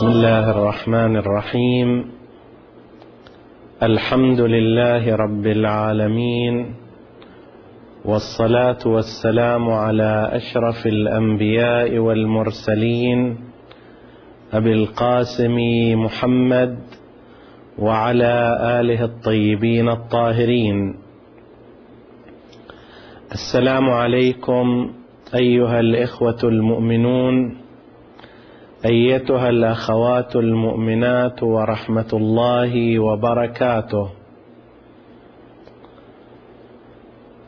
بسم الله الرحمن الرحيم. الحمد لله رب العالمين. والصلاة والسلام على أشرف الأنبياء والمرسلين. أبي القاسم محمد وعلى آله الطيبين الطاهرين. السلام عليكم أيها الإخوة المؤمنون. أيتها الأخوات المؤمنات ورحمة الله وبركاته.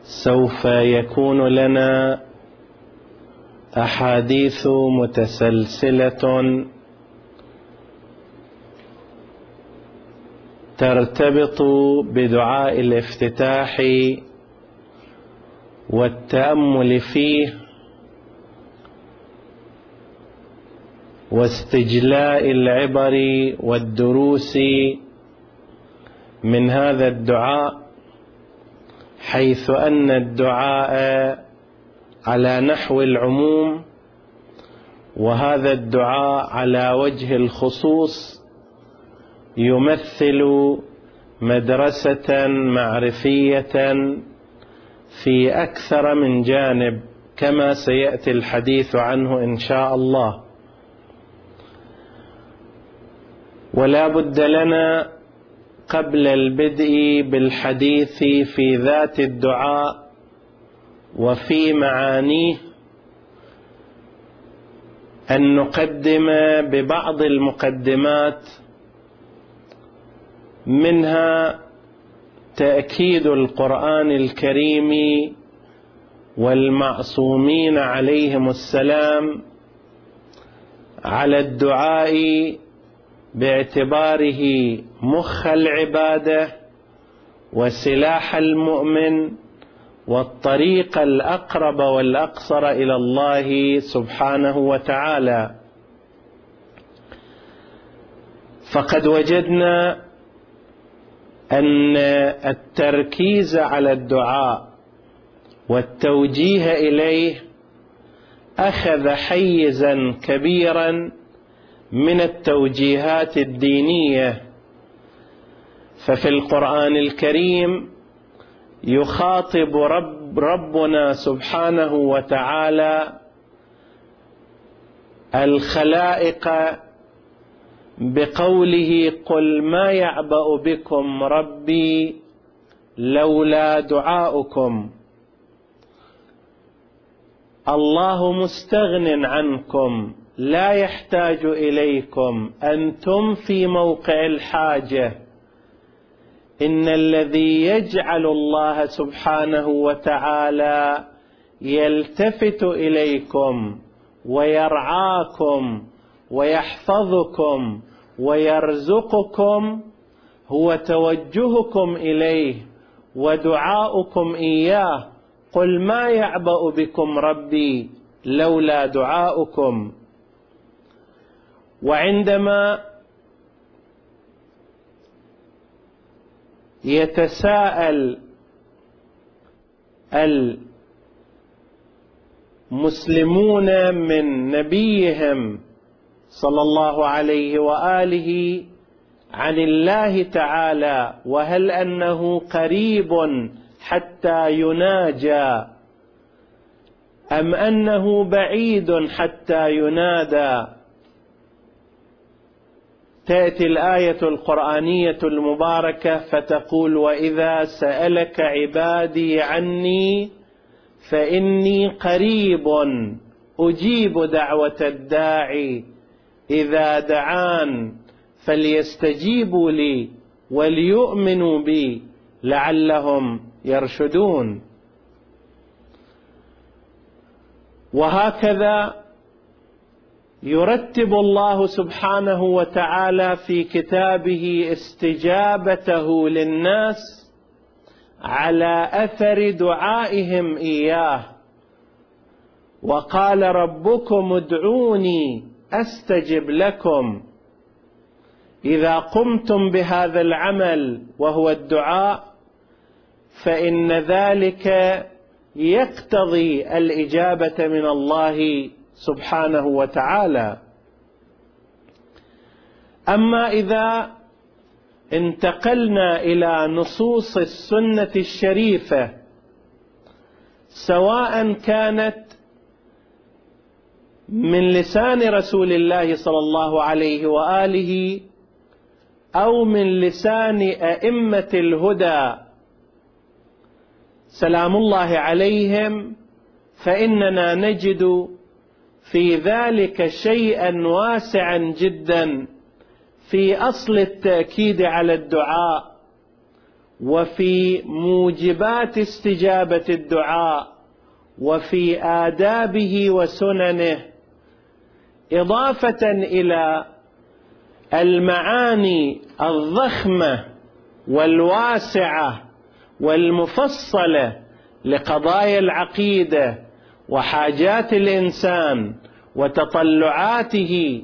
سوف يكون لنا أحاديث متسلسلة ترتبط بدعاء الافتتاح والتأمل فيه واستجلاء العبر والدروس من هذا الدعاء حيث أن الدعاء على نحو العموم وهذا الدعاء على وجه الخصوص يمثل مدرسة معرفية في أكثر من جانب كما سيأتي الحديث عنه إن شاء الله. ولا بد لنا قبل البدء بالحديث في ذات الدعاء وفي معانيه أن نقدم ببعض المقدمات منها تأكيد القرآن الكريم والمعصومين عليهم السلام على الدعاء باعتباره مخ العبادة وسلاح المؤمن والطريق الأقرب والأقصر إلى الله سبحانه وتعالى. فقد وجدنا أن التركيز على الدعاء والتوجيه إليه أخذ حيزا كبيرا من التوجيهات الدينية. ففي القرآن الكريم يخاطب رب ربنا سبحانه وتعالى الخلائق بقوله قل ما يعبأ بكم ربي لولا دعاؤكم. الله مستغن عنكم. لا يحتاج إليكم أنتم في موقع الحاجة. إن الذي يجعل الله سبحانه وتعالى يلتفت إليكم ويرعاكم ويحفظكم ويرزقكم هو توجهكم إليه ودعاؤكم إياه. قل ما يعبأ بكم ربي لولا دعاؤكم. وعندما يتساءل المسلمون من نبيهم صلى الله عليه وآله عن الله تعالى وهل أنه قريب حتى يناجى أم أنه بعيد حتى ينادى؟ تأتي الآية القرآنية المباركة فتقول وإذا سألك عبادي عني فإني قريب أجيب دعوة الداعي. إذا دعان فليستجيبوا لي وليؤمنوا بي لعلهم يرشدون. وهكذا يرتب الله سبحانه وتعالى في كتابه استجابته للناس على أثر دعائهم إياه. وقال ربكم ادعوني أستجب لكم. إذا قمتم بهذا العمل وهو الدعاء فإن ذلك يقتضي الإجابة من الله سبحانه وتعالى. أما إذا انتقلنا إلى نصوص السنة الشريفة سواء كانت من لسان رسول الله صلى الله عليه وآله أو من لسان أئمة الهدى سلام الله عليهم فإننا نجد في ذلك شيئا واسعا جدا في أصل التأكيد على الدعاء وفي موجبات استجابة الدعاء وفي آدابه وسننه إضافة إلى المعاني الضخمة والواسعة والمفصلة لقضايا العقيدة وحاجات الإنسان وتطلعاته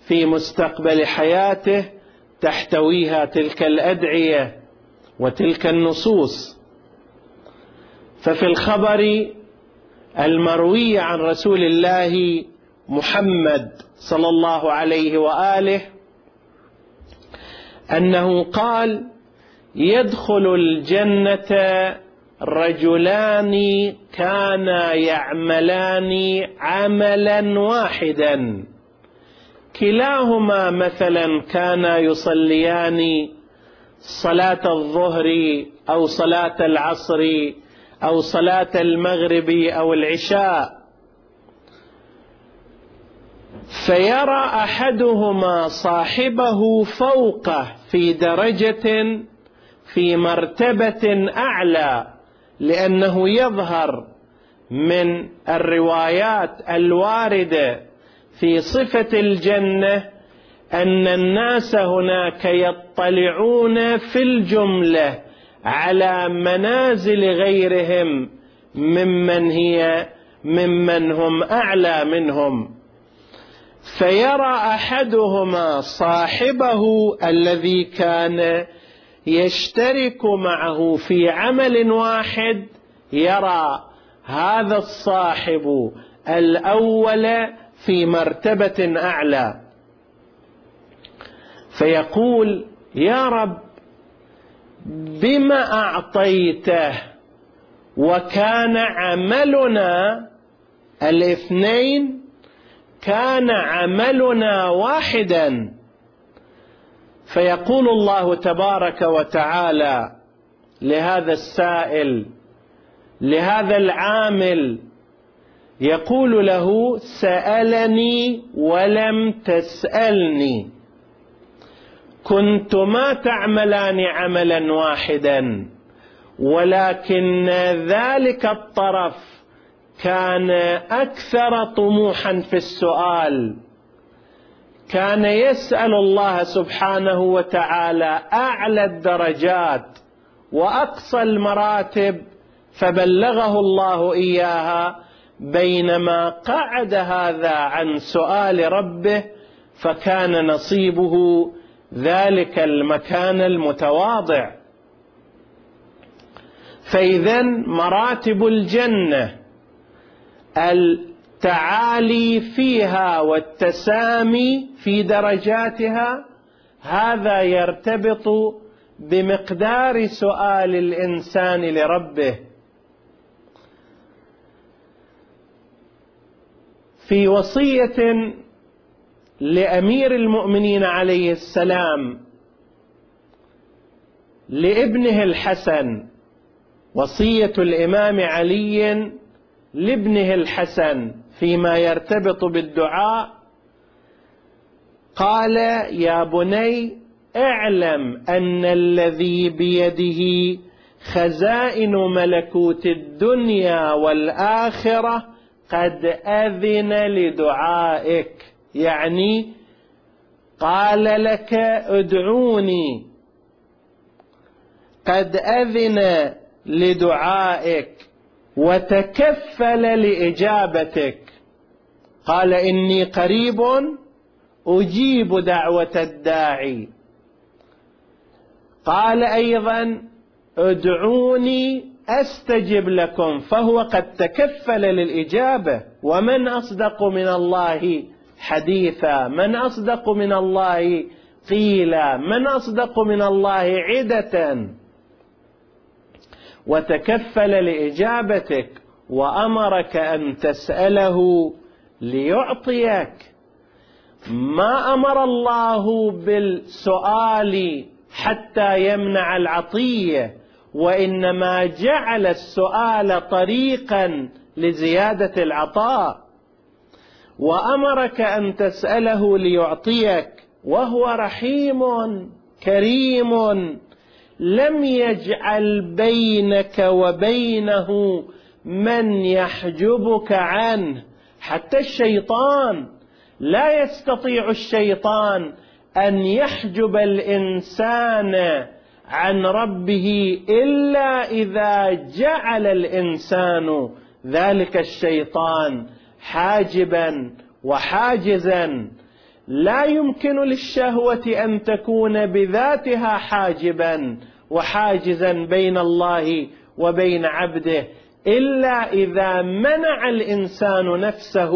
في مستقبل حياته تحتويها تلك الأدعية وتلك النصوص. ففي الخبر المروي عن رسول الله محمد صلى الله عليه وآله أنه قال يدخل الجنة رجلان كانا يعملان عملا واحدا. كلاهما مثلا كانا يصليان صلاة الظهر أو صلاة العصر أو صلاة المغرب أو العشاء. فيرى أحدهما صاحبه فوقه في درجة في مرتبة أعلى. لأنه يظهر من الروايات الواردة في صفة الجنة أن الناس هناك يطلعون في الجملة على منازل غيرهم ممن هي ممن هم أعلى منهم. فيرى أحدهما صاحبه الذي كان يشترك معه في عمل واحد يرى هذا الصاحب الأول في مرتبة أعلى. فيقول يا رب بما أعطيته؟ وكان عملنا الاثنين كان عملنا واحدا. فيقول الله تبارك وتعالى لهذا السائل لهذا العامل يقول له سألني ولم تسألني. كنتما تعملان عملا واحدا ولكن ذلك الطرف كان أكثر طموحا في السؤال. كان يسأل الله سبحانه وتعالى أعلى الدرجات وأقصى المراتب فبلغه الله إياها بينما قعد هذا عن سؤال ربه فكان نصيبه ذلك المكان المتواضع. فاذا مراتب الجنة التعالي فيها والتسامي في درجاتها هذا يرتبط بمقدار سؤال الإنسان لربه. في وصية لأمير المؤمنين عليه السلام لابنه الحسن وصية الإمام علي لابنه الحسن. فيما يرتبط بالدعاء قال يا بني اعلم أن الذي بيده خزائن ملكوت الدنيا والآخرة قد أذن لدعائك. يعني قال لك ادعوني. قد أذن لدعائك وتكفل لإجابتك. قال إني قريب أجيب دعوة الداعي. قال أيضا ادعوني أستجب لكم فهو قد تكفل للإجابة ومن أصدق من الله حديثا من أصدق من الله قيل من أصدق من الله عدة. وتكفل لإجابتك وأمرك أن تسأله ليعطيك. ما أمر الله بالسؤال حتى يمنع العطية وإنما جعل السؤال طريقا لزيادة العطاء. وأمرك أن تسأله ليعطيك وهو رحيم كريم لم يجعل بينك وبينه من يحجبك عنه. حتى الشيطان لا يستطيع الشيطان أن يحجب الإنسان عن ربه إلا إذا جعل الإنسان ذلك الشيطان حاجبا وحاجزا. لا يمكن للشهوة أن تكون بذاتها حاجبا وحاجزا بين الله وبين عبده. إلا إذا منع الإنسان نفسه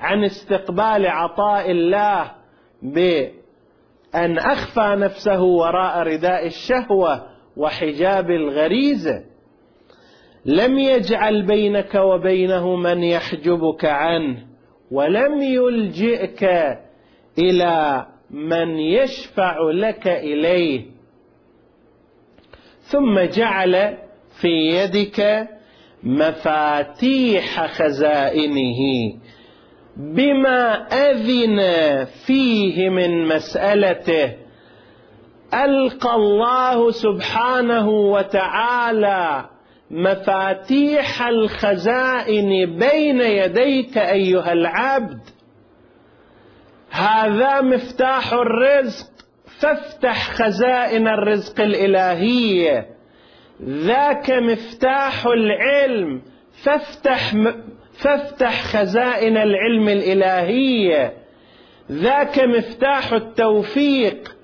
عن استقبال عطاء الله بأن أخفى نفسه وراء رداء الشهوة وحجاب الغريزه لم يجعل بينك وبينه من يحجبك عنه ولم يلجئك إلى من يشفع لك إليه. ثم جعل في يدك مفاتيح خزائنه بما أذن فيه من مسألته. ألقى الله سبحانه وتعالى مفاتيح الخزائن بين يديك أيها العبد. هذا مفتاح الرزق. فافتح خزائن الرزق الإلهية. ذاك مفتاح العلم. فافتح فافتح خزائن العلم الإلهية. ذاك مفتاح التوفيق.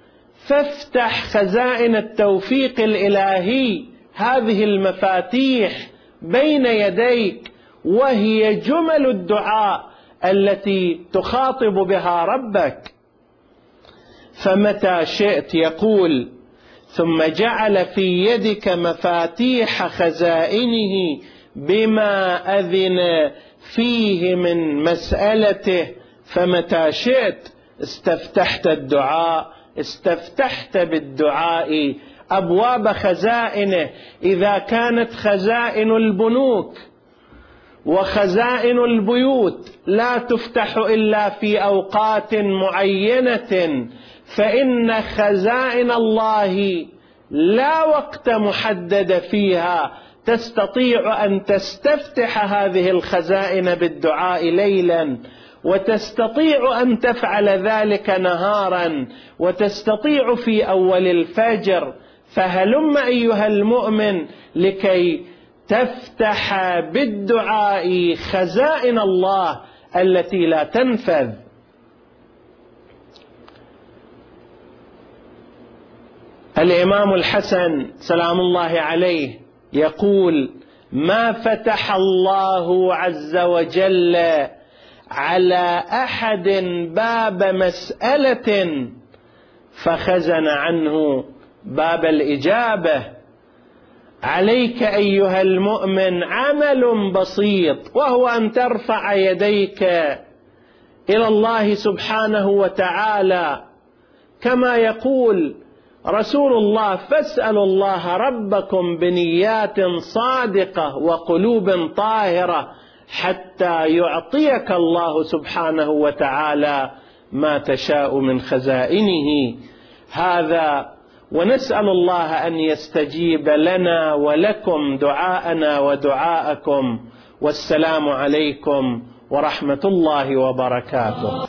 فافتح خزائن التوفيق الإلهي. هذه المفاتيح بين يديك. وهي جمل الدعاء التي تخاطب بها ربك. فمتى شئت يقول ثم جعل في يدك مفاتيح خزائنه بما أذن فيه من مسألته. فمتى شئت استفتحت الدعاء استفتحت بالدعاء أبواب خزائنه. إذا كانت خزائن البنوك وخزائن البيوت لا تفتح إلا في أوقات معينة فإن خزائن الله لا وقت محدد فيها تستطيع أن تستفتح هذه الخزائن بالدعاء ليلا وتستطيع أن تفعل ذلك نهارا وتستطيع في أول الفجر. فهلم أيها المؤمن لكي تفتح بالدعاء خزائن الله التي لا تنفذ. الإمام الحسن سلام الله عليه يقول ما فتح الله عز وجل على أحد باب مسألة فخزن عنه باب الإجابة. عليك أيها المؤمن عمل بسيط وهو أن ترفع يديك إلى الله سبحانه وتعالى. كما يقول رسول الله فاسألوا الله ربكم بنيات صادقة وقلوب طاهرة حتى يعطيك الله سبحانه وتعالى ما تشاء من خزائنه. هذا ونسال الله أن يستجيب لنا ولكم دعاءنا ودعاءكم. والسلام عليكم ورحمة الله وبركاته.